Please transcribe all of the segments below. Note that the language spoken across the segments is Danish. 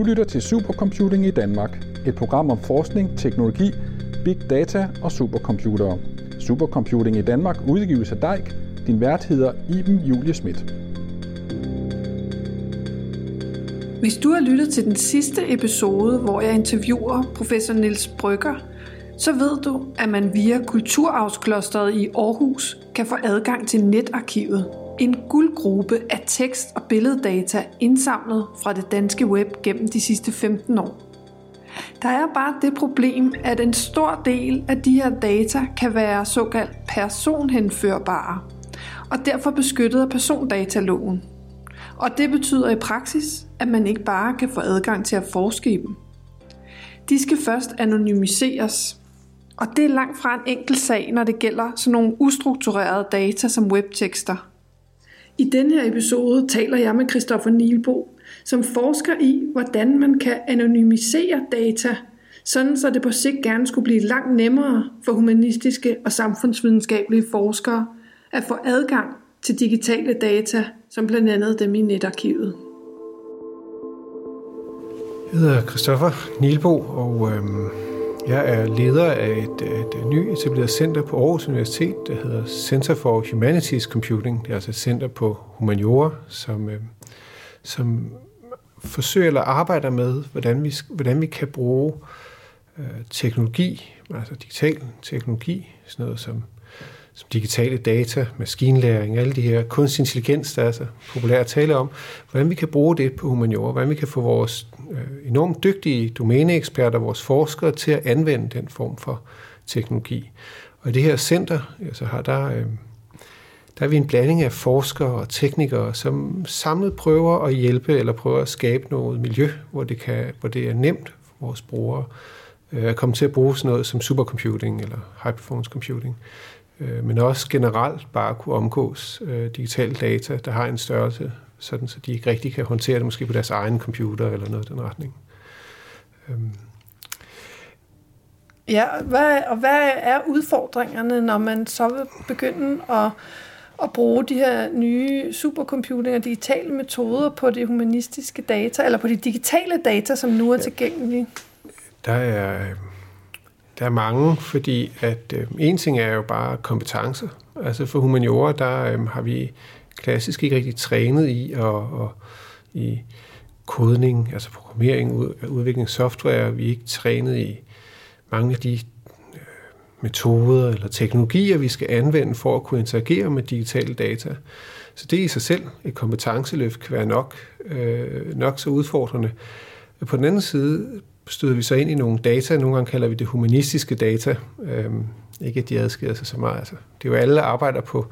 Du lytter til Supercomputing i Danmark, et program om forskning, teknologi, big data og supercomputere. Supercomputing i Danmark udgives af DEIK. Din vært hedder Iben Julie Schmidt. Hvis du har lyttet til den sidste episode, hvor jeg interviewer professor Niels Brygger, så ved du, at man via Kulturarvsklosteret i Aarhus kan få adgang til netarkivet. En guldgruppe af tekst- og billeddata indsamlet fra det danske web gennem de sidste 15 år. Der er bare det problem, at en stor del af de her data kan være såkaldt personhenførbare, og derfor beskyttet af persondataloven. Og det betyder i praksis, at man ikke bare kan få adgang til at forske i dem. De skal først anonymiseres, og det er langt fra en enkelt sag, når det gælder sådan nogle ustrukturerede data som webtekster. I denne her episode taler jeg med Christoffer Nielbo, som forsker i, hvordan man kan anonymisere data, sådan så det på sigt gerne skulle blive langt nemmere for humanistiske og samfundsvidenskabelige forskere at få adgang til digitale data, som blandt andet dem i netarkivet. Jeg hedder Christoffer Nielbo, og øhm, jeg er leder af et, et nyetableret center på Aarhus Universitet, der hedder Center for Humanities Computing. Det er altså et center på humaniora, som, øh, som forsøger eller arbejder med, hvordan vi, hvordan vi kan bruge øh, teknologi, altså digital teknologi, sådan noget som som digitale data, maskinlæring, alle de her kunstig intelligens, der er så populært at tale om, hvordan vi kan bruge det på humaniora, hvordan vi kan få vores øh, enormt dygtige domæneeksperter, vores forskere til at anvende den form for teknologi. Og i det her center, altså har der, øh, der er vi en blanding af forskere og teknikere, som samlet prøver at hjælpe eller prøver at skabe noget miljø, hvor det, kan, hvor det er nemt for vores brugere øh, at komme til at bruge sådan noget som supercomputing eller high performance computing øh, men også generelt bare kunne omgås øh, digitale data, der har en størrelse, sådan så de ikke rigtig kan håndtere det måske på deres egen computer eller noget i den retning. Øhm. Ja, hvad, og hvad er udfordringerne, når man så vil begynde at, at bruge de her nye supercomputing og digitale metoder på de humanistiske data, eller på de digitale data, som nu er tilgængelige? Der er der er mange, fordi at øh, en ting er jo bare kompetencer. Altså for humaniora, der øh, har vi klassisk ikke rigtig trænet i og, og i kodning, altså programmering, ud, udvikling af software. Vi er ikke trænet i mange af de øh, metoder eller teknologier, vi skal anvende for at kunne interagere med digitale data. Så det i sig selv, et kompetenceløft, kan være nok, øh, nok så udfordrende. På den anden side støder vi så ind i nogle data, nogle gange kalder vi det humanistiske data. Øhm, ikke at de adskiller sig så meget. Altså, det er jo alle, der arbejder på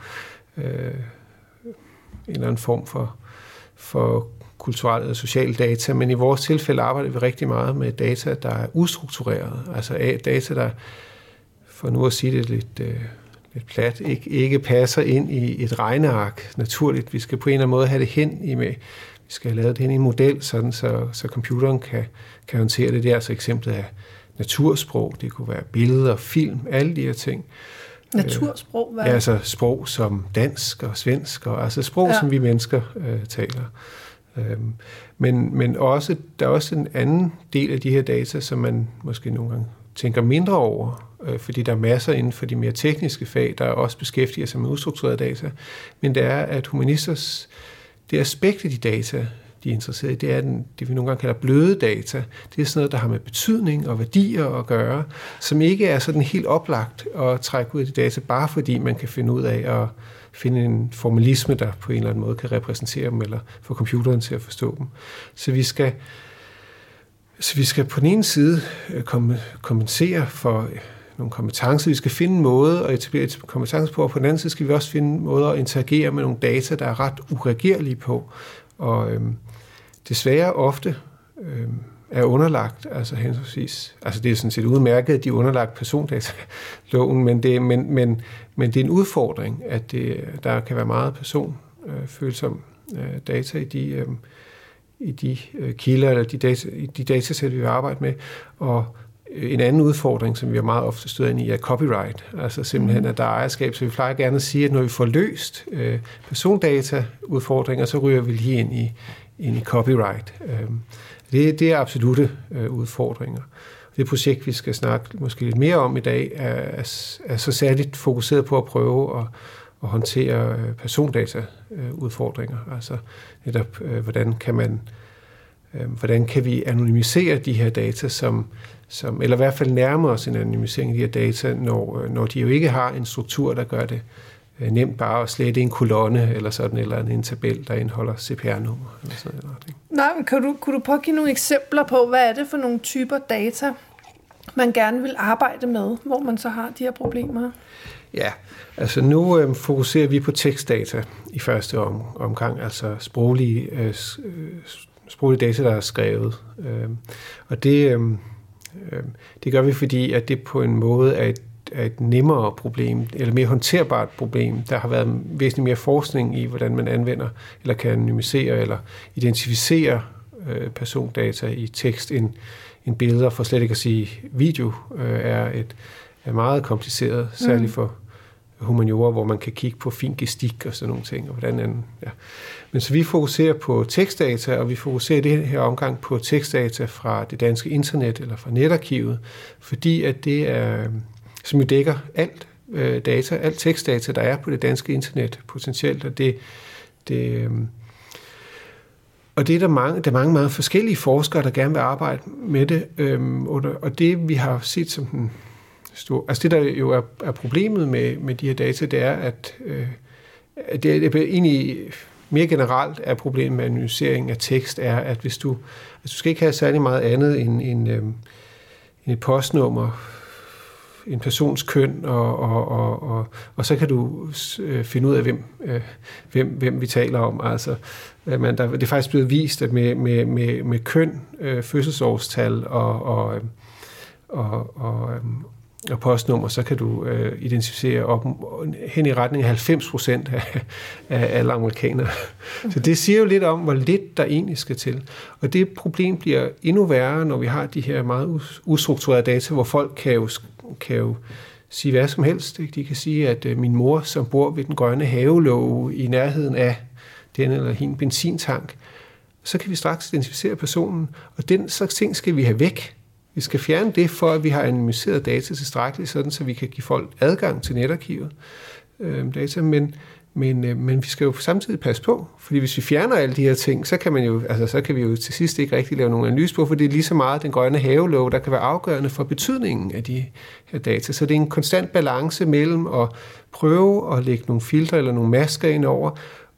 øh, en eller anden form for, for kulturelle og sociale data, men i vores tilfælde arbejder vi rigtig meget med data, der er ustruktureret. Altså data, der, for nu at sige det lidt, øh, lidt plat, ikke, ikke passer ind i et regneark naturligt. Vi skal på en eller anden måde have det hen i med, vi skal have lavet det i en model, sådan så, så computeren kan, kan håndtere det. Det er altså eksemplet af natursprog, det kunne være billeder, film, alle de her ting. Natursprog? Hvad? Ja, altså sprog som dansk og svensk, og altså sprog, ja. som vi mennesker øh, taler. Øhm, men, men også, der er også en anden del af de her data, som man måske nogle gange tænker mindre over, øh, fordi der er masser inden for de mere tekniske fag, der også beskæftiger sig med ustrukturerede data. Men det er, at humanisters det aspekt af de data, de er interesseret i, det er den, det, vi nogle gange kalder bløde data. Det er sådan noget, der har med betydning og værdier at gøre, som ikke er sådan helt oplagt at trække ud af de data, bare fordi man kan finde ud af at finde en formalisme, der på en eller anden måde kan repræsentere dem, eller få computeren til at forstå dem. Så vi skal, så vi skal på den ene side øh, kompensere for nogle kompetencer. Vi skal finde en måde at etablere et kompetence på, og på den anden side skal vi også finde måder at interagere med nogle data, der er ret uregerlige på. Og øhm, desværre ofte øhm, er underlagt, altså henholdsvis, altså det er sådan set udmærket, at de er underlagt persondataloven, men det, men, men, men det er en udfordring, at det, der kan være meget personfølsom øh, øh, data i de, øh, i de øh, kilder, eller de, data, i de datasæt, vi vil arbejde med, og Øh, en anden udfordring, som vi er meget ofte støder ind i, er copyright. Altså simpelthen, at der er ejerskab. Så vi plejer gerne at sige, at når vi får løst øh, persondata-udfordringer, så ryger vi lige ind i, ind i copyright. Øh, Det, det er absolute øh, udfordringer. Det projekt, vi skal snakke måske lidt mere om i dag, er, er, er så særligt fokuseret på at prøve at, at håndtere øh, persondata-udfordringer. Altså netop, øh, hvordan kan man øh, hvordan kan vi anonymisere de her data, som, som, eller i hvert fald nærme os en anonymisering af de her data, når, når de jo ikke har en struktur, der gør det øh, nemt bare at slette en kolonne eller sådan, eller en tabel, der indeholder CPR-nummer. Eller sådan noget. Nej, men kan du, kunne du prøve at give nogle eksempler på, hvad er det for nogle typer data, man gerne vil arbejde med, hvor man så har de her problemer? Ja, altså nu øh, fokuserer vi på tekstdata i første om, omgang, altså sproglige, øh, øh sproglige data, der er skrevet. Øh, og det, øh, øh, det gør vi, fordi at det på en måde er et er et nemmere problem, eller mere håndterbart problem. Der har været væsentligt mere forskning i, hvordan man anvender, eller kan anonymisere, eller identificere øh, persondata i tekst, end, end billeder, for slet ikke at sige video, øh, er, et, er meget kompliceret, særligt mm. for humaniora, hvor man kan kigge på fin gestik og sådan nogle ting. Og hvordan en, ja. Men så vi fokuserer på tekstdata, og vi fokuserer i det her omgang på tekstdata fra det danske internet eller fra netarkivet, fordi at det er, som jo dækker alt øh, data, alt tekstdata, der er på det danske internet potentielt, og det, det øh, og det er der mange, der er mange, mange forskellige forskere, der gerne vil arbejde med det, øhm, og det vi har set som den stor... altså det der jo er, er problemet med, med de her data, det er, at, øh, det, det er egentlig mere generelt er problemet med analysering af tekst, er, at hvis du, altså du skal ikke have særlig meget andet end, end, øh, end et postnummer, en persons køn, og, og, og, og, og så kan du øh, finde ud af, hvem, øh, hvem, hvem vi taler om. Altså, man, der, det er faktisk blevet vist, at med, med, med, med køn, øh, fødselsårstal og, og, øh, og, og, øhm, og postnummer, så kan du øh, identificere op hen i retning af 90 procent af, af alle amerikanere. Så det siger jo lidt om, hvor lidt der egentlig skal til. Og det problem bliver endnu værre, når vi har de her meget ustrukturerede data, hvor folk kan jo, kan jo sige hvad som helst. Ikke? De kan sige, at øh, min mor, som bor ved den grønne havelåge i nærheden af den eller hin benzintank, så kan vi straks identificere personen, og den slags ting skal vi have væk. Vi skal fjerne det, for at vi har anonymiseret data tilstrækkeligt, sådan så vi kan give folk adgang til netarkivet øh, data, men, men, øh, men vi skal jo samtidig passe på, fordi hvis vi fjerner alle de her ting, så kan, man jo, altså, så kan vi jo til sidst ikke rigtig lave nogen analyse på, for det er lige så meget den grønne havelov, der kan være afgørende for betydningen af de her data. Så det er en konstant balance mellem at prøve at lægge nogle filtre eller nogle masker ind over,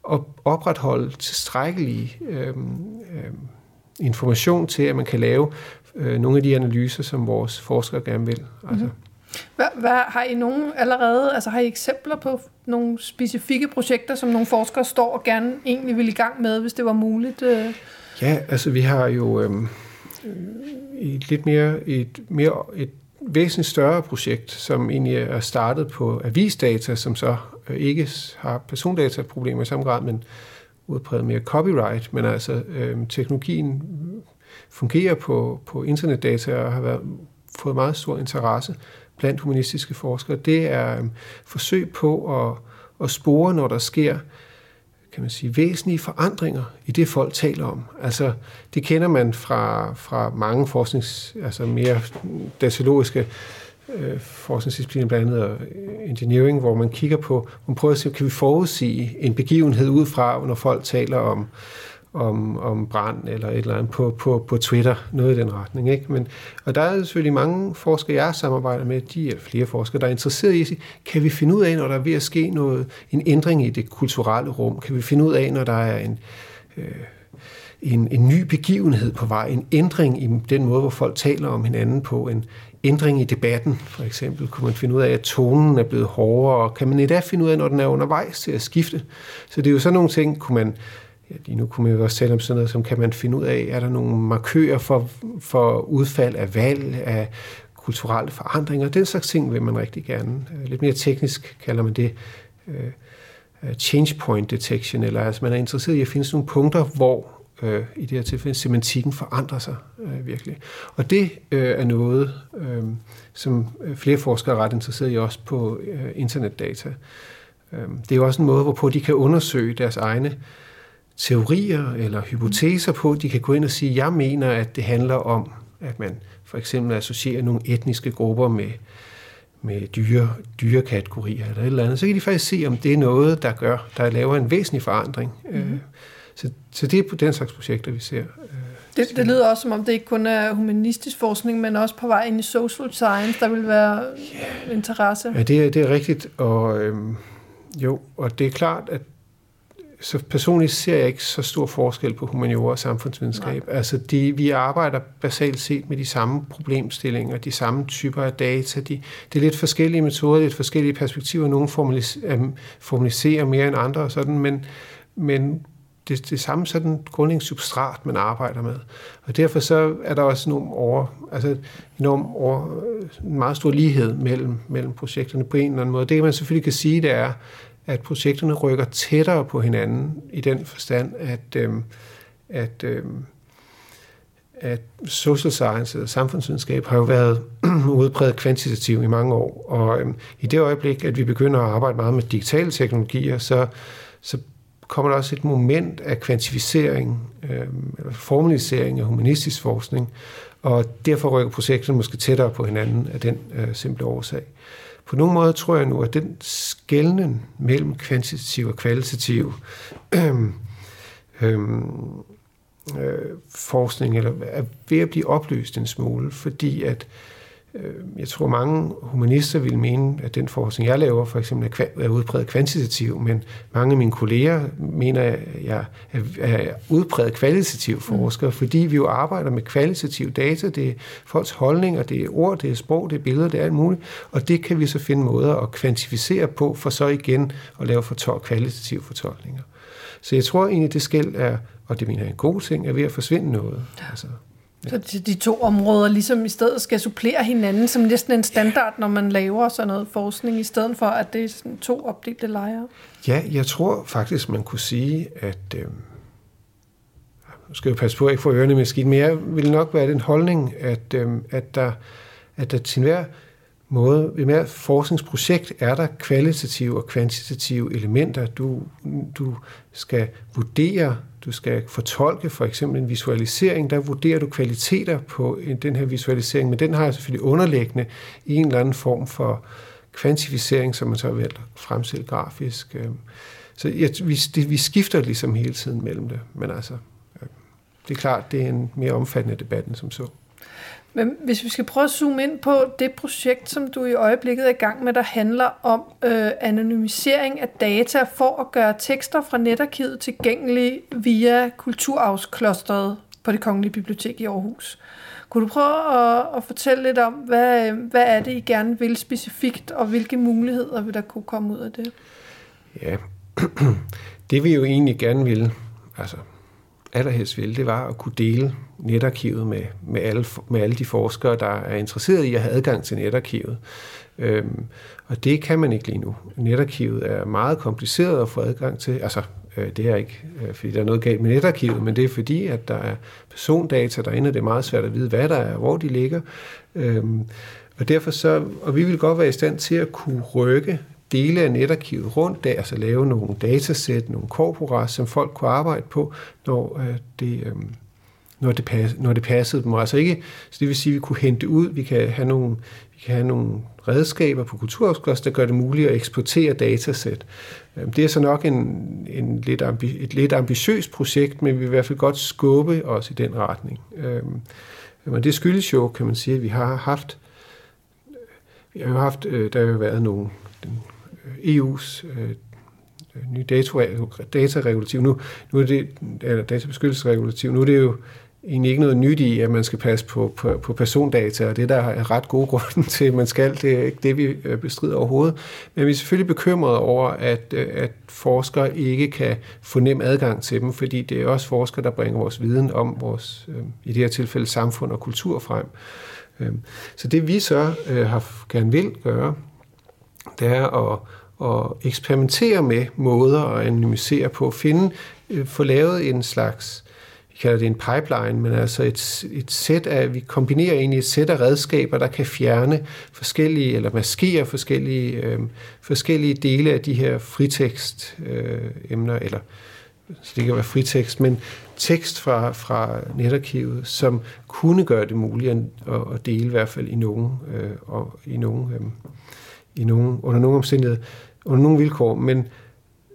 og opretholde tilstrækkelig øh, øh, information til, at man kan lave øh, nogle af de analyser, som vores forskere gerne vil. Altså. Mm-hmm. Hvad, hvad, har I nogen allerede, altså har I eksempler på nogle specifikke projekter, som nogle forskere står og gerne egentlig vil i gang med, hvis det var muligt? Øh? Ja, altså vi har jo øh, et lidt mere, et, mere, et væsentligt større projekt, som egentlig er startet på avisdata, som så øh, ikke har persondataproblemer i samme grad, men udpræget mere copyright, men altså øh, teknologien fungerer på, på internetdata og har været, fået meget stor interesse blandt humanistiske forskere. Det er øh, forsøg på at, at spore, når der sker kan man sige, væsentlige forandringer i det, folk taler om. Altså, det kender man fra, fra mange forsknings, altså mere datalogiske øh, forskningsdiscipliner, blandt andet øh, engineering, hvor man kigger på, man prøver at se, kan vi forudsige en begivenhed ud fra, når folk taler om om, om brand eller et eller andet på, på, på Twitter, noget i den retning. Ikke? Men, og der er selvfølgelig mange forskere, jeg samarbejder med, de er flere forskere, der er interesseret i, kan vi finde ud af, når der er ved at ske noget, en ændring i det kulturelle rum? Kan vi finde ud af, når der er en, øh, en, en ny begivenhed på vej, en ændring i den måde, hvor folk taler om hinanden på, en ændring i debatten, for eksempel. Kunne man finde ud af, at tonen er blevet hårdere, og kan man i dag finde ud af, når den er undervejs til at skifte? Så det er jo sådan nogle ting, kunne man ja, lige nu kunne man jo også tale om sådan noget, som kan man finde ud af, er der nogle markører for, for udfald af valg, af kulturelle forandringer, den slags ting vil man rigtig gerne. Øh, lidt mere teknisk kalder man det uh, change point detection, eller altså man er interesseret i at finde sådan nogle punkter, hvor uh, i det her tilfælde semantikken forandrer sig uh, virkelig. Og det uh, er noget, uh, som flere forskere er ret interesseret i også på uh, internetdata. Uh, det er jo også en måde, hvorpå de kan undersøge deres egne teorier eller hypoteser på. De kan gå ind og sige, jeg mener, at det handler om, at man for eksempel associerer nogle etniske grupper med, med dyre, dyrekategorier eller et eller andet. Så kan de faktisk se, om det er noget, der gør, der laver en væsentlig forandring. Mm-hmm. Så, så det er på den slags projekter, vi ser. Øh, det, det lyder også, som om det ikke kun er humanistisk forskning, men også på vej ind i social science, der vil være yeah. interesse. Ja, det er, det er rigtigt, og øhm, jo, og det er klart, at så personligt ser jeg ikke så stor forskel på humaniora og samfundsvidenskab. Nej. Altså, de, vi arbejder basalt set med de samme problemstillinger, de samme typer af data. De, det er lidt forskellige metoder, lidt forskellige perspektiver. Nogle formaliserer, formaliserer mere end andre, og sådan, men, men det, det samme sådan grundlæggende substrat, man arbejder med. Og derfor så er der også nogle over, altså enorm over, en meget stor lighed mellem, mellem projekterne på en eller anden måde. Det man selvfølgelig kan sige, det er, at projekterne rykker tættere på hinanden i den forstand, at, øh, at, øh, at social science eller samfundsvidenskab har jo været udbredt kvantitativ i mange år. Og øh, i det øjeblik, at vi begynder at arbejde meget med digitale teknologier, så, så kommer der også et moment af kvantificering, øh, eller formalisering af humanistisk forskning, og derfor rykker projekterne måske tættere på hinanden af den øh, simple årsag. På nogle måder tror jeg nu, at den skældning mellem kvantitativ og kvalitativ øh, øh, øh, forskning eller er ved at blive opløst en smule, fordi at Øh, jeg tror, mange humanister vil mene, at den forskning, jeg laver, for eksempel er udpræget kvantitativ, men mange af mine kolleger mener, at jeg er udpræget kvalitativ forsker, mm. fordi vi jo arbejder med kvalitativ data. Det er folks holdninger, det er ord, det er sprog, det er billeder, det er alt muligt, og det kan vi så finde måder at kvantificere på, for så igen at lave fortol- kvalitative fortolkninger. Så jeg tror egentlig, det skæld er, og det mener jeg er en god ting, er ved at forsvinde noget. Altså. Ja. Så de to områder ligesom i stedet skal supplere hinanden som næsten en standard, når man laver sådan noget forskning, i stedet for at det er sådan to opdelte lejre? Ja, jeg tror faktisk, man kunne sige, at... Øh, nu skal jeg passe på at ikke får ørerne med skidt, men jeg vil nok være den holdning, at, øh, at, der, at der til enhver måde, ved hver forskningsprojekt er der kvalitative og kvantitative elementer. Du, du skal vurdere du skal fortolke for eksempel en visualisering, der vurderer du kvaliteter på den her visualisering, men den har selvfølgelig underliggende i en eller anden form for kvantificering, som man så vil fremstille grafisk. Øhm, så jeg, vi, det, vi skifter ligesom hele tiden mellem det, men altså, øhm, det er klart, det er en mere omfattende debat end som så. Men hvis vi skal prøve at zoome ind på det projekt, som du i øjeblikket er i gang med, der handler om øh, anonymisering af data for at gøre tekster fra netarkivet tilgængelige via Kulturarvsklosteret på det Kongelige Bibliotek i Aarhus. Kunne du prøve at, at fortælle lidt om, hvad, hvad er det, I gerne vil specifikt, og hvilke muligheder vil der kunne komme ud af det? Ja, det vi jo egentlig gerne ville, altså allerhelst ville, det var at kunne dele netarkivet med, med, alle, med alle de forskere, der er interesseret i at have adgang til netarkivet. Øhm, og det kan man ikke lige nu. Netarkivet er meget kompliceret at få adgang til. Altså, øh, det er ikke, øh, fordi der er noget galt med netarkivet, men det er fordi, at der er persondata derinde, og det er meget svært at vide, hvad der er, hvor de ligger. Øhm, og derfor så, og vi vil godt være i stand til at kunne rykke dele af netarkivet rundt, der, altså lave nogle datasæt, nogle korpora, som folk kunne arbejde på, når øh, det, øh, når det, pas, når det passede dem. Altså ikke, så det vil sige, at vi kunne hente ud, vi kan have nogle, vi kan have nogle redskaber på Kulturarvskloster, der gør det muligt at eksportere datasæt. Øhm, det er så nok en, en lidt ambi, et lidt ambitiøst projekt, men vi vil i hvert fald godt skubbe os i den retning. Øhm, men det skyldes jo, kan man sige, at vi har haft, vi har haft, øh, der har jo været nogle den øh, EU's øh, nye dataregulativ. Nu, nu er det, eller databeskyttelsesregulativ, nu er det jo egentlig ikke noget nyt i, at man skal passe på, på, på persondata, og det der er ret gode grunde til, at man skal. Det er ikke det, vi øh, bestrider overhovedet. Men vi er selvfølgelig bekymrede over, at, øh, at forskere ikke kan få nem adgang til dem, fordi det er også forskere, der bringer vores viden om vores, øh, i det her tilfælde, samfund og kultur frem. Øhm, så det vi så har, gerne vil gøre, det er at at eksperimentere med måder at anonymisere på, finde, få lavet en slags, kalder det en pipeline, men altså et, et sæt af, vi kombinerer egentlig et sæt af redskaber, der kan fjerne forskellige, eller maskere forskellige, øh, forskellige dele af de her fritekst øh, emner, eller så det kan være fritekst, men tekst fra, fra netarkivet, som kunne gøre det muligt at, at dele i hvert fald i nogen, øh, og i nogen, øh, i nogen, under nogle omstændigheder, under nogle vilkår, men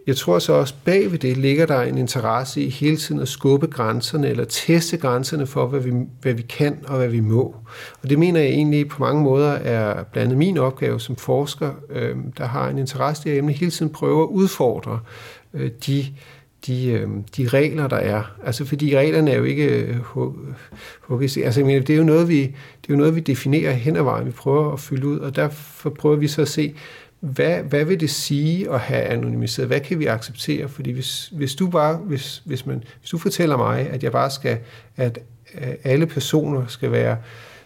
jeg tror så også bag ved det ligger der en interesse i hele tiden at skubbe grænserne eller teste grænserne for, hvad vi, hvad vi kan og hvad vi må. Og det mener jeg egentlig på mange måder er blandt andet min opgave som forsker, øh, der har en interesse i at emne hele tiden prøve at udfordre øh, de de, øh, de regler, der er. Altså, fordi reglerne er jo ikke øh, hugget. Altså, jeg mener, det er jo noget, vi, det er jo noget, vi definerer hen ad vejen. Vi prøver at fylde ud, og derfor prøver vi så at se, hvad, hvad vil det sige at have anonymiseret? Hvad kan vi acceptere? Fordi hvis, hvis du bare, hvis, hvis, man, hvis du fortæller mig, at jeg bare skal, at alle personer skal være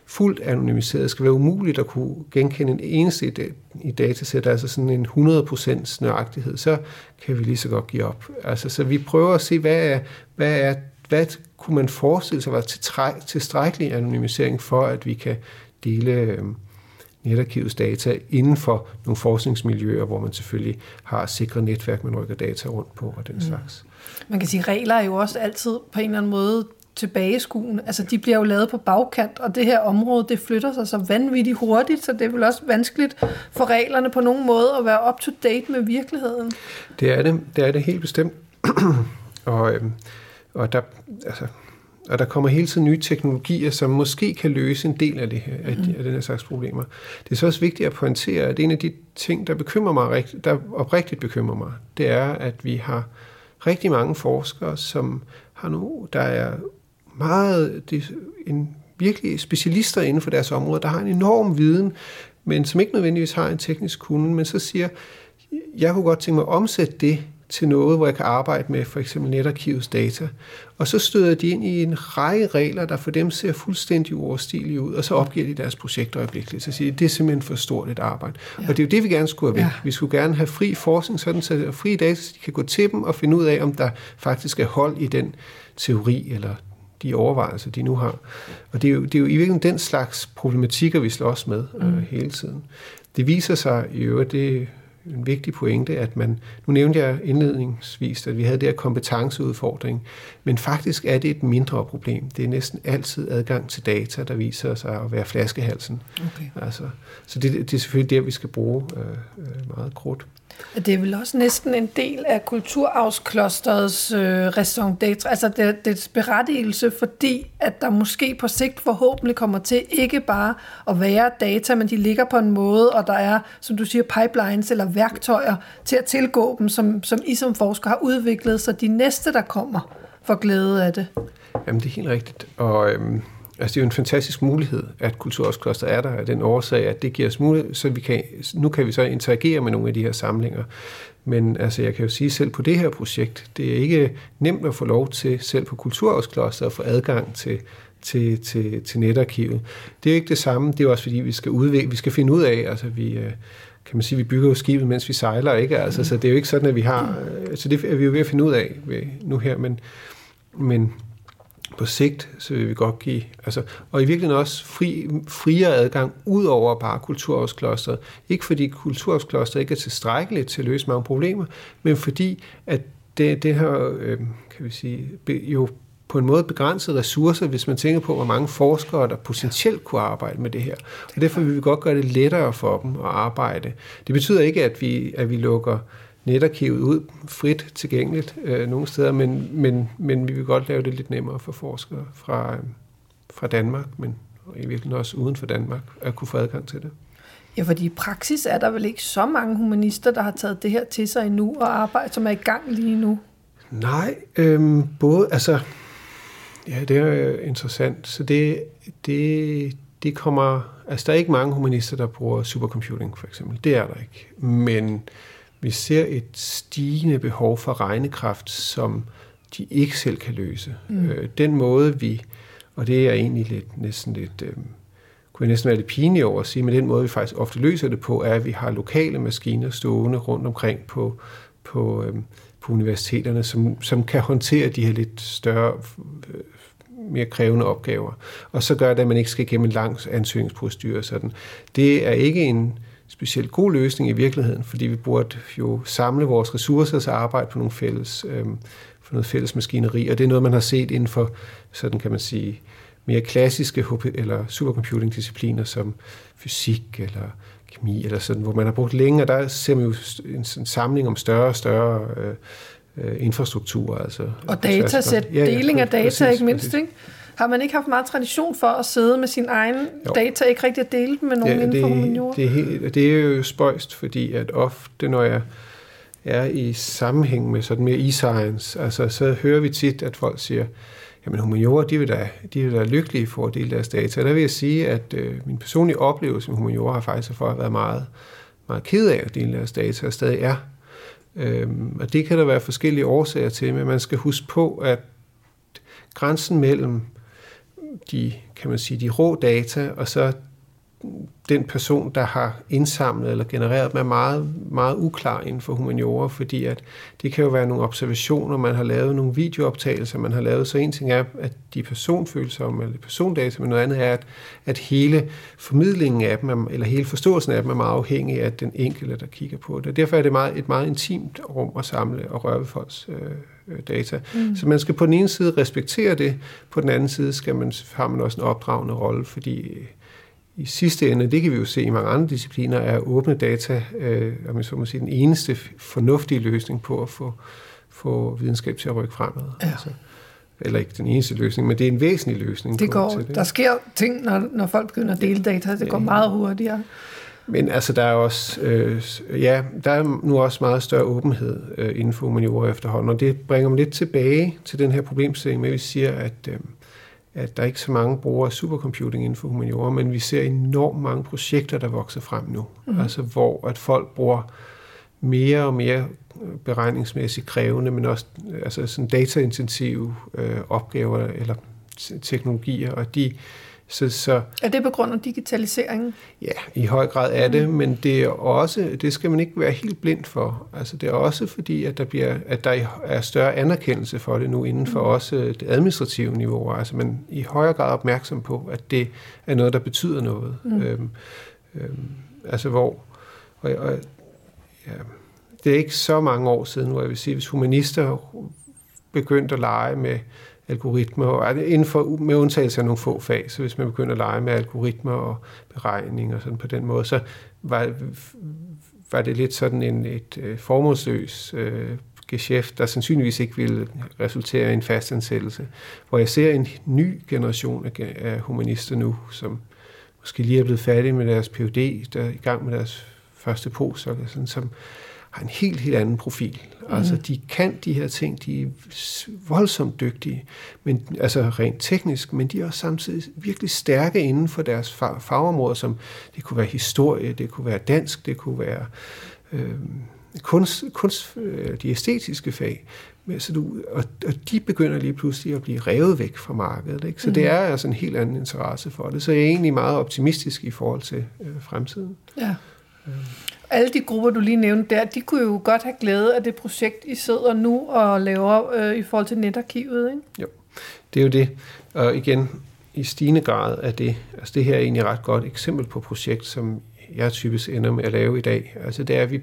fuldt anonymiseret, det skal være umuligt at kunne genkende en eneste i datasæt, altså sådan en 100% nøjagtighed, så kan vi lige så godt give op. Altså, så vi prøver at se, hvad er, hvad er hvad kunne man forestille sig var tilstrækkelig anonymisering for, at vi kan dele øh, netarkivets data inden for nogle forskningsmiljøer, hvor man selvfølgelig har sikre netværk, man rykker data rundt på og den mm. slags. Man kan sige, at regler er jo også altid på en eller anden måde tilbageskuende. Altså, de bliver jo lavet på bagkant, og det her område, det flytter sig så vanvittigt hurtigt, så det er vel også vanskeligt for reglerne på nogen måde at være up to date med virkeligheden. Det er det, det er det helt bestemt. og, øhm, og der, altså, og der kommer hele tiden nye teknologier, som måske kan løse en del af, det her, af, mm. af den her slags problemer. Det er så også vigtigt at pointere, at en af de ting, der bekymrer mig, der oprigtigt bekymrer mig, det er, at vi har rigtig mange forskere, som har nu, der er meget, det, en virkelig specialister inden for deres område, der har en enorm viden, men som ikke nødvendigvis har en teknisk kunde, men så siger, jeg kunne godt tænke mig at omsætte det til noget, hvor jeg kan arbejde med for eksempel netarkivets data. Og så støder de ind i en række regler, der for dem ser fuldstændig uoverstigelige ud, og så opgiver de deres projekt øjeblikkeligt. Så siger de, det er simpelthen for stort et arbejde. Ja. Og det er jo det, vi gerne skulle have væk. Ja. Vi skulle gerne have fri forskning, sådan så fri data, så de kan gå til dem og finde ud af, om der faktisk er hold i den teori eller de overvejelser, de nu har. Og det er jo, det er jo i virkeligheden den slags problematikker, vi slås med øh, mm. øh, hele tiden. Det viser sig i øvrigt, det en vigtig pointe, at man, nu nævnte jeg indledningsvis, at vi havde der kompetenceudfordring, men faktisk er det et mindre problem. Det er næsten altid adgang til data, der viser sig at være flaskehalsen. Okay. Altså, så det, det er selvfølgelig der, vi skal bruge øh, øh meget krudt. Det er vel også næsten en del af kulturarvsklosterets øh, restaurant altså det, dets berettigelse, fordi at der måske på sigt forhåbentlig kommer til ikke bare at være data, men de ligger på en måde, og der er, som du siger, pipelines eller værktøjer til at tilgå dem, som, som I som forsker har udviklet, så de næste, der kommer, får glæde af det. Jamen, det er helt rigtigt. Og øhm, Altså, det er jo en fantastisk mulighed, at Kulturarvskloster er der af den årsag, at det giver os mulighed, så vi kan, nu kan vi så interagere med nogle af de her samlinger. Men altså, jeg kan jo sige selv på det her projekt, det er ikke nemt at få lov til, selv på Kulturarvskloster, at få adgang til, til, til, til netarkivet. Det er jo ikke det samme, det er også fordi, vi skal, udvikle, vi skal finde ud af, altså vi, øh, kan man sige, vi bygger jo skibet, mens vi sejler, ikke? Altså, så det er jo ikke sådan, at vi har, øh, så det er vi jo ved at finde ud af nu her, men, men på sigt, så vil vi godt give, altså, og i virkeligheden også fri, friere adgang ud over bare kulturarvsklosteret. Ikke fordi kulturarvsklosteret ikke er tilstrækkeligt til at løse mange problemer, men fordi, at det, det her, øh, kan vi sige, jo på en måde begrænsede ressourcer, hvis man tænker på, hvor mange forskere, der potentielt kunne arbejde med det her. Og derfor vil vi godt gøre det lettere for dem at arbejde. Det betyder ikke, at vi, at vi lukker netarkivet ud frit tilgængeligt øh, nogle steder, men, men, men vi vil godt lave det lidt nemmere for forskere fra, øh, fra Danmark, men i virkeligheden også uden for Danmark, at kunne få adgang til det. Ja, fordi i praksis er der vel ikke så mange humanister, der har taget det her til sig endnu og arbejder, som er i gang lige nu? Nej, øhm, både, altså, ja, det er interessant. Så det, det, det kommer, altså der er ikke mange humanister, der bruger supercomputing for eksempel. Det er der ikke. Men vi ser et stigende behov for regnekraft, som de ikke selv kan løse. Mm. Øh, den måde vi, og det er egentlig lidt, næsten lidt, øh, kunne jeg næsten være lidt pinlig over at sige, men den måde vi faktisk ofte løser det på, er, at vi har lokale maskiner stående rundt omkring på, på, øh, på universiteterne, som, som kan håndtere de her lidt større, øh, mere krævende opgaver. Og så gør det, at man ikke skal igennem en lang ansøgningsprocedure. Sådan. Det er ikke en, specielt god løsning i virkeligheden, fordi vi burde jo samle vores ressourcer og arbejde på nogle fælles, øh, for noget fælles maskineri, og det er noget, man har set inden for, sådan kan man sige, mere klassiske eller supercomputing-discipliner som fysik eller kemi eller sådan, hvor man har brugt længe, og der ser man jo en, en samling om større og større øh, øh infrastruktur. Altså, og datasæt, ja, ja, deling af data præcis, ikke mindst, præcis. ikke? Har man ikke haft meget tradition for at sidde med sin egen jo. data, ikke rigtig at dele dem med nogen ja, inden for humaniora? Det er, helt, det er jo spøjst, fordi at ofte, når jeg er i sammenhæng med sådan mere e-science, altså så hører vi tit, at folk siger, jamen humaniora, de vil da, de vil da lykkelige for at dele deres data. Og der vil jeg sige, at øh, min personlige oplevelse med humaniora har faktisk for at været meget, meget ked af at dele deres data, og stadig er. Øhm, og det kan der være forskellige årsager til, men man skal huske på, at grænsen mellem de, kan man sige, de rå data, og så den person, der har indsamlet eller genereret dem, er meget, meget uklar inden for humaniora, fordi at det kan jo være nogle observationer, man har lavet, nogle videooptagelser, man har lavet, så en ting er, at de personfølsomme eller persondata, men noget andet er, at, at hele formidlingen af dem, eller hele forståelsen af dem, er meget afhængig af den enkelte, der kigger på det. Derfor er det meget, et meget intimt rum at samle og røre ved folks øh, data. Mm. Så man skal på den ene side respektere det, på den anden side skal man, har man også en opdragende rolle, fordi i sidste ende, det kan vi jo se i mange andre discipliner, er åbne data, øh, om jeg så må sige, den eneste fornuftige løsning på at få, få videnskab til at rykke fremad. Ja. Altså, eller ikke den eneste løsning, men det er en væsentlig løsning. Det går, til det. Der sker ting, når, når folk begynder at dele data, det går meget hurtigere. Men altså, der er også, øh, ja, der er nu også meget større åbenhed øh, inden for humaniora efterhånden, og det bringer mig lidt tilbage til den her problemstilling med, at vi siger, at øh, at der er ikke så mange brugere af supercomputing inden for humaniora, men vi ser enormt mange projekter, der vokser frem nu. Mm. Altså hvor at folk bruger mere og mere beregningsmæssigt krævende, men også altså sådan dataintensive øh, opgaver eller teknologier, og de så, så, er det på grund af digitaliseringen? Ja, i høj grad er det, mm. men det er også, det skal man ikke være helt blind for. Altså det er også fordi, at der, bliver, at der er større anerkendelse for det nu inden for mm. også det administrative niveau. Altså man i højere grad opmærksom på, at det er noget, der betyder noget. Mm. Øhm, øhm, altså hvor, og, og, ja, det er ikke så mange år siden, hvor jeg vil sige, hvis humanister begyndte at lege med algoritmer, og altså, inden for, med undtagelse af nogle få fag, så hvis man begynder at lege med algoritmer og beregning og sådan på den måde, så var, var det lidt sådan en, et øh, formålsløs øh, geschæft, der sandsynligvis ikke ville resultere i en fastansættelse. Hvor jeg ser en ny generation af, af humanister nu, som måske lige er blevet færdige med deres PhD, der er i gang med deres første postdoc, sådan, som har en helt, helt anden profil. Mm. Altså, de kan de her ting, de er voldsomt dygtige, men, altså rent teknisk, men de er også samtidig virkelig stærke inden for deres fag, fagområder, som det kunne være historie, det kunne være dansk, det kunne være øh, kunst, kunst øh, de æstetiske fag. Så du, og, og de begynder lige pludselig at blive revet væk fra markedet. Ikke? Så mm. det er altså en helt anden interesse for det. Så jeg er egentlig meget optimistisk i forhold til øh, fremtiden. Ja. Øh alle de grupper, du lige nævnte der, de kunne jo godt have glæde af det projekt, I sidder nu og laver øh, i forhold til netarkivet, ikke? Jo, det er jo det. Og igen, i stigende grad er det, altså det her er egentlig et ret godt eksempel på projekt, som jeg typisk ender med at lave i dag. Altså det er, at vi,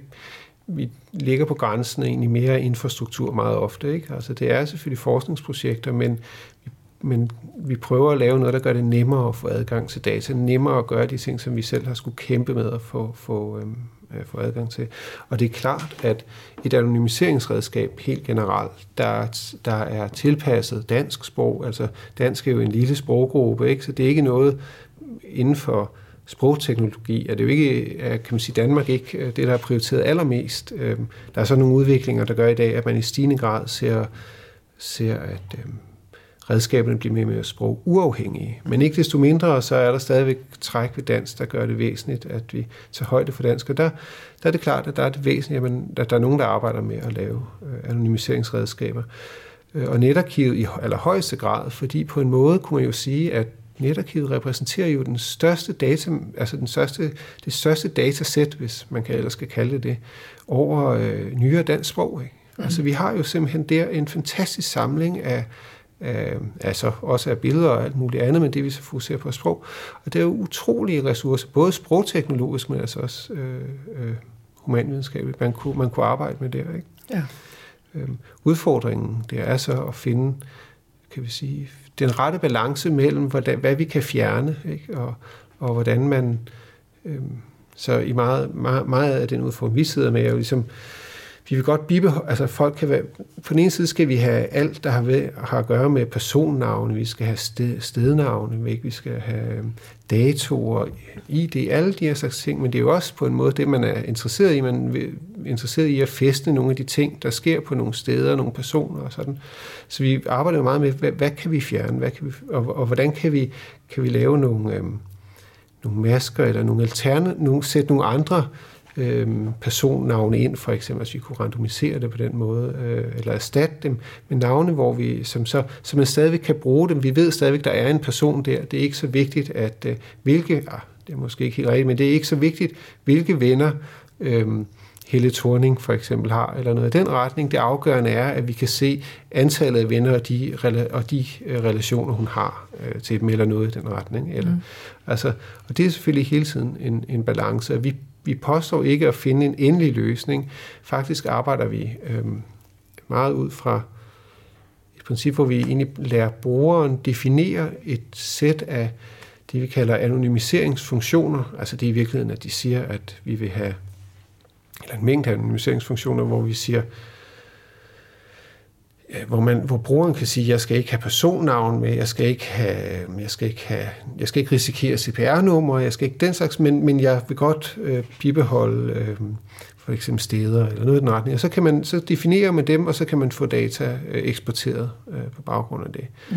vi ligger på grænsen af egentlig mere infrastruktur meget ofte. Ikke? Altså det er selvfølgelig forskningsprojekter, men vi men vi prøver at lave noget, der gør det nemmere at få adgang til data, nemmere at gøre de ting, som vi selv har skulle kæmpe med at få, få, øhm, øh, få adgang til. Og det er klart, at et anonymiseringsredskab helt generelt, der, der er tilpasset dansk sprog, altså dansk er jo en lille sproggruppe, ikke? så det er ikke noget inden for sprogteknologi, er det jo ikke, øh, kan man sige, Danmark ikke øh, det, der er prioriteret allermest. Øhm, der er så nogle udviklinger, der gør i dag, at man i stigende grad ser, ser at øhm, redskaberne bliver mere og mere sprog uafhængige. Men ikke desto mindre, så er der stadigvæk træk ved dansk, der gør det væsentligt, at vi tager højde for dansk. Og der, der er det klart, at der er det væsentligt, at der er nogen, der arbejder med at lave øh, anonymiseringsredskaber. Øh, og netarkivet i allerhøjeste grad, fordi på en måde kunne man jo sige, at netarkivet repræsenterer jo den største data, altså den største, det største datasæt, hvis man kan ellers skal kalde det det, over øh, nyere dansk sprog. Ikke? Mm. Altså vi har jo simpelthen der en fantastisk samling af øh, altså også af billeder og alt muligt andet, men det vi så fokuserer på sprog. Og det er jo utrolige ressourcer, både sprogteknologisk, men altså også øh, øh, humanvidenskabeligt, man kunne, man kunne arbejde med der. Ikke? Ja. Øhm, udfordringen det er så at finde kan vi sige, den rette balance mellem, hvordan, hvad vi kan fjerne, ikke? Og, og hvordan man... Øhm, så i meget, meget, meget af den udfordring, vi sidder med, er jo ligesom, vi vil godt bibeholde, altså folk kan være, på den ene side skal vi have alt, der har, ved, har at gøre med personnavne, vi skal have sted, stednavne, ikke? vi skal have øh, datoer, ID, alle de her slags ting, men det er jo også på en måde det, man er interesseret i. Man er interesseret i at feste nogle af de ting, der sker på nogle steder, nogle personer og sådan. Så vi arbejder jo meget med, hvad, hvad kan vi fjerne, hvad kan vi, og, og hvordan kan vi, kan vi lave nogle, øhm, nogle masker, eller nogle alterne, nogle, sætte nogle andre øhm, personnavne ind, for eksempel, hvis vi kunne randomisere det på den måde, øh, eller erstatte dem med navne, hvor vi, som, så, så man stadigvæk kan bruge dem. Vi ved stadigvæk, der er en person der. Det er ikke så vigtigt, at øh, hvilke, ah, det er måske ikke helt rigtigt, men det er ikke så vigtigt, hvilke venner øh, Helle Thorning for eksempel har, eller noget i den retning. Det afgørende er, at vi kan se antallet af venner og de, og de øh, relationer, hun har øh, til dem, eller noget i den retning. Eller, mm. altså, og det er selvfølgelig hele tiden en, en balance, vi, vi påstår ikke at finde en endelig løsning. Faktisk arbejder vi øh, meget ud fra et princip, hvor vi egentlig lærer brugeren definere et sæt af det, vi kalder anonymiseringsfunktioner. Altså det er i virkeligheden, at de siger, at vi vil have eller en mængde anonymiseringsfunktioner, hvor vi siger, hvor, man, hvor brugeren kan sige, jeg skal ikke have personnavn med, jeg skal ikke have, jeg skal ikke have, jeg skal ikke risikere CPR-nummer, jeg skal ikke den slags, men, men jeg vil godt øh, bibeholde øh, for eksempel steder eller noget i den retning. Og så, kan man, så definerer man dem, og så kan man få data øh, eksporteret øh, på baggrund af det. Mm.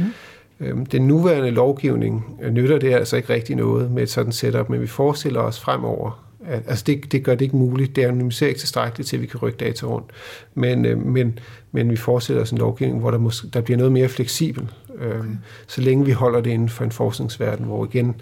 Øhm, den nuværende lovgivning øh, nytter det altså ikke rigtig noget med et sådan setup, men vi forestiller os fremover, Altså det, det gør det ikke muligt. Det anonymiserer ikke tilstrækkeligt til, at vi kan rykke data rundt. Men, øh, men, men vi forestiller os en lovgivning, hvor der, måske, der bliver noget mere fleksibel, øh, okay. så længe vi holder det inden for en forskningsverden, hvor igen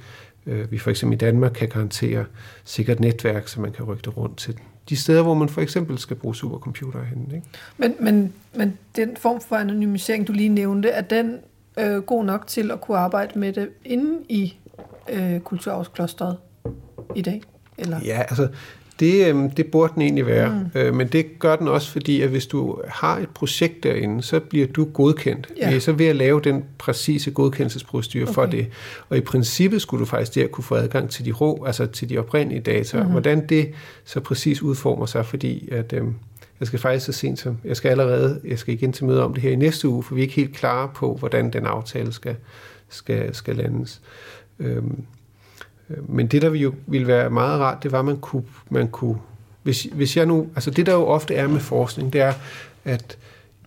øh, vi for eksempel i Danmark kan garantere sikkert netværk, så man kan rykke det rundt til de steder, hvor man for eksempel skal bruge supercomputere hen. Ikke? Men, men, men den form for anonymisering, du lige nævnte, er den øh, god nok til at kunne arbejde med det inde i øh, kulturarvsklosteret i dag? Eller? Ja, altså det, øhm, det burde den egentlig være, mm. øh, men det gør den også, fordi at hvis du har et projekt derinde, så bliver du godkendt. Ja. Så ved at lave den præcise godkendelsesprocedure okay. for det. Og i princippet skulle du faktisk der kunne få adgang til de rå, altså til de oprindelige data. Mm-hmm. Hvordan det så præcis udformer sig, fordi at... Øh, jeg skal faktisk så sent som, jeg skal allerede, jeg skal igen til møde om det her i næste uge, for vi er ikke helt klare på, hvordan den aftale skal, skal, skal landes. Øhm, Øh, Øh, men det, der jo ville være meget rart, det var, at man kunne, man kunne hvis, hvis jeg nu, altså det der jo ofte er med forskning, det er, at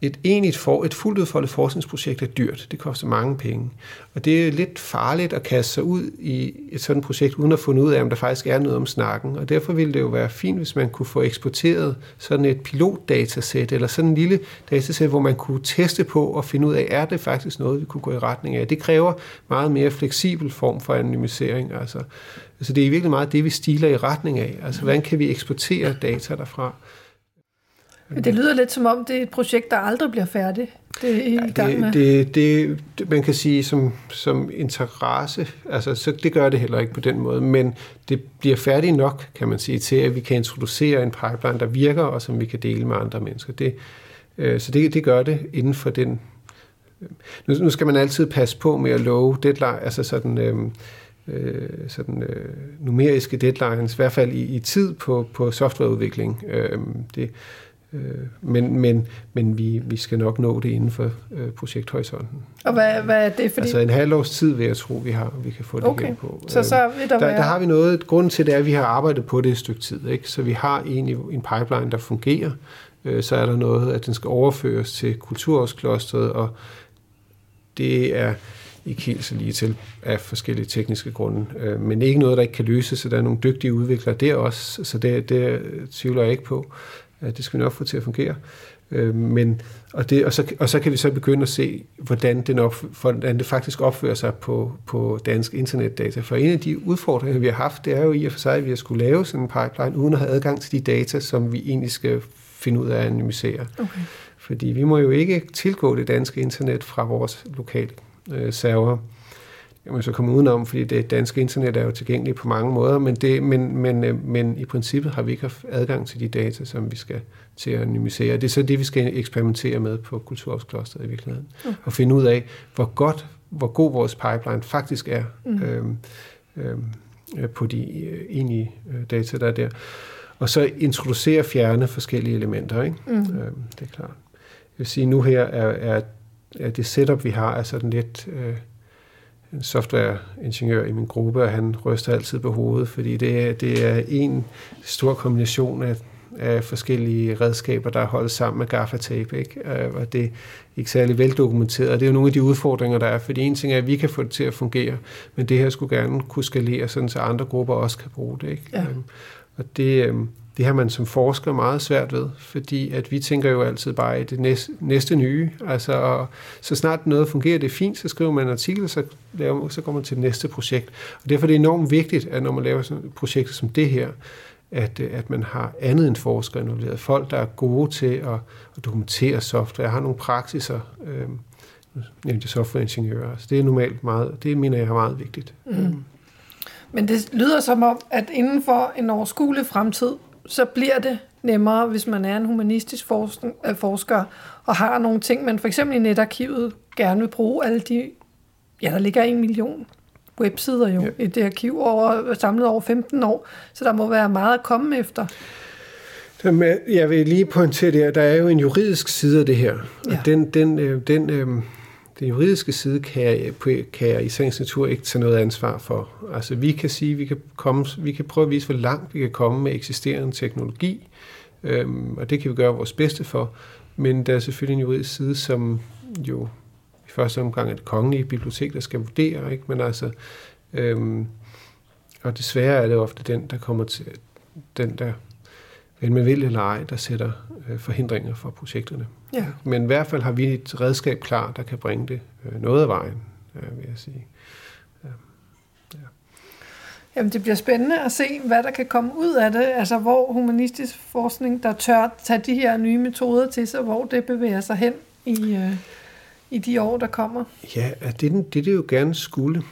et enigt for, et fuldt udfoldet forskningsprojekt er dyrt. Det koster mange penge. Og det er lidt farligt at kaste sig ud i et sådan projekt, uden at finde ud af, om der faktisk er noget om snakken. Og derfor ville det jo være fint, hvis man kunne få eksporteret sådan et pilotdatasæt, eller sådan en lille datasæt, hvor man kunne teste på og finde ud af, er det faktisk noget, vi kunne gå i retning af. Det kræver meget mere fleksibel form for anonymisering. Altså, altså det er i virkelig meget det, vi stiler i retning af. Altså, hvordan kan vi eksportere data derfra? Det lyder lidt som om, det er et projekt, der aldrig bliver færdigt. Det er I ja, gang med. Det, det, det, man kan sige som, som interesse, altså så det gør det heller ikke på den måde, men det bliver færdigt nok, kan man sige, til at vi kan introducere en pipeline, der virker, og som vi kan dele med andre mennesker. Det, øh, så det, det gør det inden for den... Nu, nu skal man altid passe på med at love deadline, altså sådan... Øh, øh, sådan, øh, numeriske deadlines, i hvert fald i, i tid på, på softwareudvikling. Øh, det, Øh, men men, men vi, vi skal nok nå det inden for øh, projekthorisonten. Og hvad, hvad er det? Fordi... Altså en halv års tid vil jeg tro, vi har, vi kan få det okay. igen på. Så, så vil der, der, være... der har vi noget, grunden til det er, at vi har arbejdet på det et stykke tid. Ikke? Så vi har egentlig en pipeline, der fungerer. Øh, så er der noget, at den skal overføres til kulturårsklosteret, og det er ikke helt så lige til af forskellige tekniske grunde. Øh, men ikke noget, der ikke kan løses, så der er nogle dygtige udviklere der også, så det, det tvivler jeg ikke på. Det skal vi nok få til at fungere. Øh, men, og, det, og, så, og så kan vi så begynde at se, hvordan, den op, hvordan det faktisk opfører sig på, på dansk internetdata. For en af de udfordringer, vi har haft, det er jo i og for sig, at vi har skulle lave sådan en pipeline, uden at have adgang til de data, som vi egentlig skal finde ud af at anonymisere. Okay. Fordi vi må jo ikke tilgå det danske internet fra vores lokale øh, server. Kan man så komme udenom, fordi det danske internet er jo tilgængeligt på mange måder, men, det, men, men, øh, men i princippet har vi ikke haft adgang til de data, som vi skal til at anonymisere. Det er så det, vi skal eksperimentere med på Kulturarvsklosteret i virkeligheden. Okay. Og finde ud af, hvor godt, hvor god vores pipeline faktisk er mm. øhm, øhm, på de øh, egentlige øh, data, der er der. Og så introducere fjerne forskellige elementer. Ikke? Mm. Øhm, det er klart. Jeg vil sige, nu her er, er, er det setup, vi har, er sådan lidt... Øh, softwareingeniør i min gruppe, og han ryster altid på hovedet, fordi det er, det er en stor kombination af, af forskellige redskaber, der er holdt sammen med gaffatape, ikke? Øh, og det er ikke særlig veldokumenteret. Det er jo nogle af de udfordringer, der er, fordi en ting er, at vi kan få det til at fungere, men det her skulle gerne kunne skalere, sådan så andre grupper også kan bruge det. Ikke? Ja. Øhm, og det, øhm, det har man som forsker meget svært ved, fordi at vi tænker jo altid bare i det næste, næste nye. Altså, så snart noget fungerer, det er fint, så skriver man en artikel, så, laver, så går man til det næste projekt. Og derfor er det enormt vigtigt, at når man laver sådan et projekt som det her, at, øh, at man har andet end forskere involveret. Folk, der er gode til at, at dokumentere software, jeg har nogle praksiser, øh, nemlig softwareingeniører. Så det er normalt meget, det mener jeg er meget vigtigt. Mm. Men det lyder som om, at inden for en overskuelig fremtid, så bliver det nemmere, hvis man er en humanistisk øh, forsker og har nogle ting, man for eksempel i netarkivet gerne vil bruge alle de, ja, der ligger en million websider jo ja. i det arkiv over, samlet over 15 år, så der må være meget at komme efter. Jeg vil lige pointere det her, der er jo en juridisk side af det her, ja. og den, den, øh, den, øh, den juridiske side kan jeg, kan jeg i sagens natur ikke tage noget ansvar for. Altså vi kan sige, vi kan, komme, vi kan prøve at vise, hvor langt vi kan komme med eksisterende teknologi, øhm, og det kan vi gøre vores bedste for. Men der er selvfølgelig en juridisk side, som jo i første omgang er det kongelige bibliotek, der skal vurdere, ikke? men altså, øhm, og desværre er det ofte den, der kommer til, den der men med vil eller ej, der sætter øh, forhindringer for projekterne. Ja. Men i hvert fald har vi et redskab klar, der kan bringe det øh, noget af vejen, øh, vil jeg sige. Ja. Ja. Jamen, det bliver spændende at se, hvad der kan komme ud af det. Altså, hvor humanistisk forskning, der tør tage de her nye metoder til sig, hvor det bevæger sig hen i, øh, i de år, der kommer. Ja, det er det, det jo gerne skulle.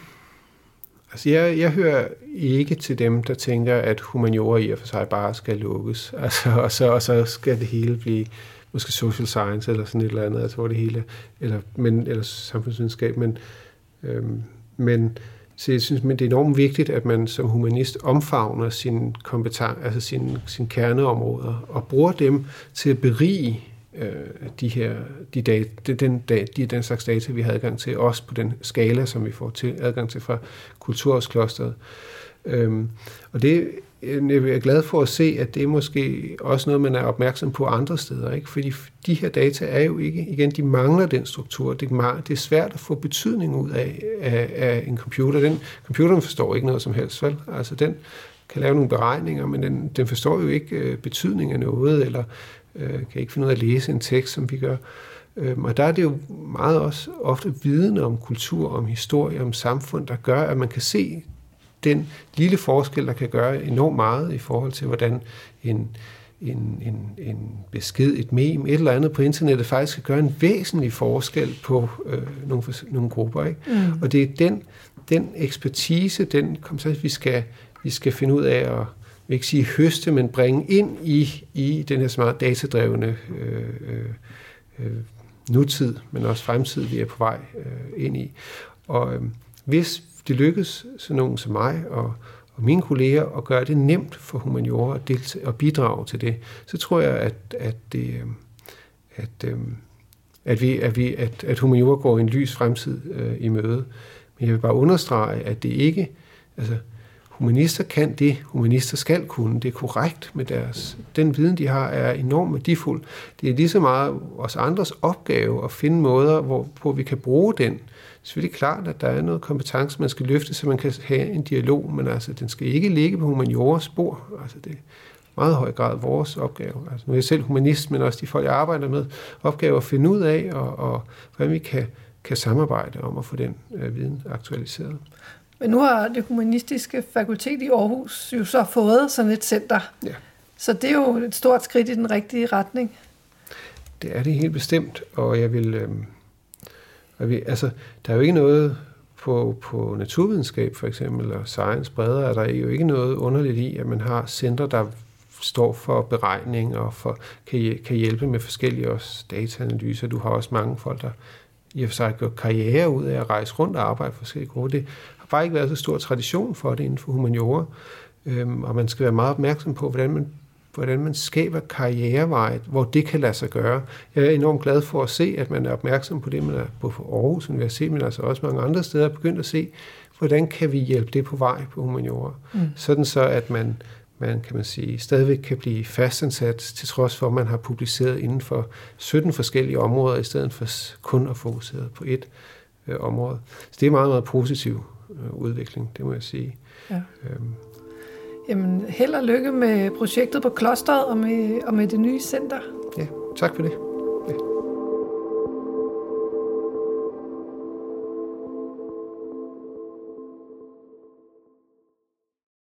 Altså, jeg, jeg hører ikke til dem, der tænker, at humaniora i og for sig bare skal lukkes. Altså, og, så, og så skal det hele blive måske social science eller sådan et eller andet, altså hvor det hele, eller, men, eller samfundsvidenskab, men, øhm, men så jeg synes, men det er enormt vigtigt, at man som humanist omfavner sin kompetence, altså sin, sin kerneområder, og bruger dem til at berige øh, de her, de data, den, de, den slags data, vi har adgang til, også på den skala, som vi får til adgang til fra Kulturarvsklosteret. Øhm, og det øh, jeg er glad for at se, at det er måske også noget, man er opmærksom på andre steder. Ikke? Fordi de her data er jo ikke, igen, de mangler den struktur. Det er, det er svært at få betydning ud af, af, af en computer. Den, computeren forstår ikke noget som helst, vel? Altså den kan lave nogle beregninger, men den, den forstår jo ikke øh, betydning af noget, eller øh, kan ikke finde ud af at læse en tekst, som vi gør. Øhm, og der er det jo meget også ofte viden om kultur, om historie, om samfund, der gør, at man kan se den lille forskel, der kan gøre enormt meget i forhold til, hvordan en, en, en, en besked, et meme, et eller andet på internettet faktisk kan gøre en væsentlig forskel på øh, nogle, nogle grupper. Ikke? Mm. Og det er den, den ekspertise, den kom så, vi skal, vi skal finde ud af at vil ikke sige høste, men bringe ind i, i den her smart datadrevne øh, øh, øh, nutid, men også fremtid, vi er på vej øh, ind i. Og øh, hvis det lykkes sådan nogen som mig og, og mine kolleger at gøre det nemt for humaniora at, deltage, at bidrage til det, så tror jeg, at, at, det, øh, at, at, øh, at, vi, at, vi, at, at humaniora går en lys fremtid øh, i møde. Men jeg vil bare understrege, at det ikke, altså humanister kan det, humanister skal kunne. Det er korrekt med deres, den viden, de har, er enormt værdifuld. Det er lige så meget os andres opgave at finde måder, hvorpå vi kan bruge den selvfølgelig klart, at der er noget kompetence, man skal løfte, så man kan have en dialog, men altså, den skal ikke ligge på humanioras spor. Altså, det er meget høj grad vores opgave. Altså, nu er jeg selv humanist, men også de folk, jeg arbejder med, opgave at finde ud af, og, og hvordan vi kan, kan samarbejde om at få den øh, viden aktualiseret. Men nu har det humanistiske fakultet i Aarhus jo så fået sådan et center. Ja. Så det er jo et stort skridt i den rigtige retning. Det er det helt bestemt, og jeg vil... Øh, og vi, altså, der er jo ikke noget på, på naturvidenskab for eksempel, og science bredere, er der jo ikke noget underligt i, at man har centre, der står for beregning og for, kan, kan hjælpe med forskellige også dataanalyser. Du har også mange folk, der i og for sig gør karriere ud af at rejse rundt og arbejde for forskellige grupper. Det bare ikke været så stor tradition for det inden for humaniora, øhm, og man skal være meget opmærksom på, hvordan man hvordan man skaber karriereveje, hvor det kan lade sig gøre. Jeg er enormt glad for at se, at man er opmærksom på det, man er på Aarhus Universitet, men altså også mange andre steder, begyndt at se, hvordan kan vi hjælpe det på vej på humaniora. Mm. Sådan så, at man, man kan man sige, stadigvæk kan blive fastansat, til trods for, at man har publiceret inden for 17 forskellige områder, i stedet for kun at fokusere på et øh, område. Så det er meget, meget positiv øh, udvikling, det må jeg sige. Ja. Øhm, Jamen, held og lykke med projektet på klosteret og med, og med det nye center. Ja, tak for det.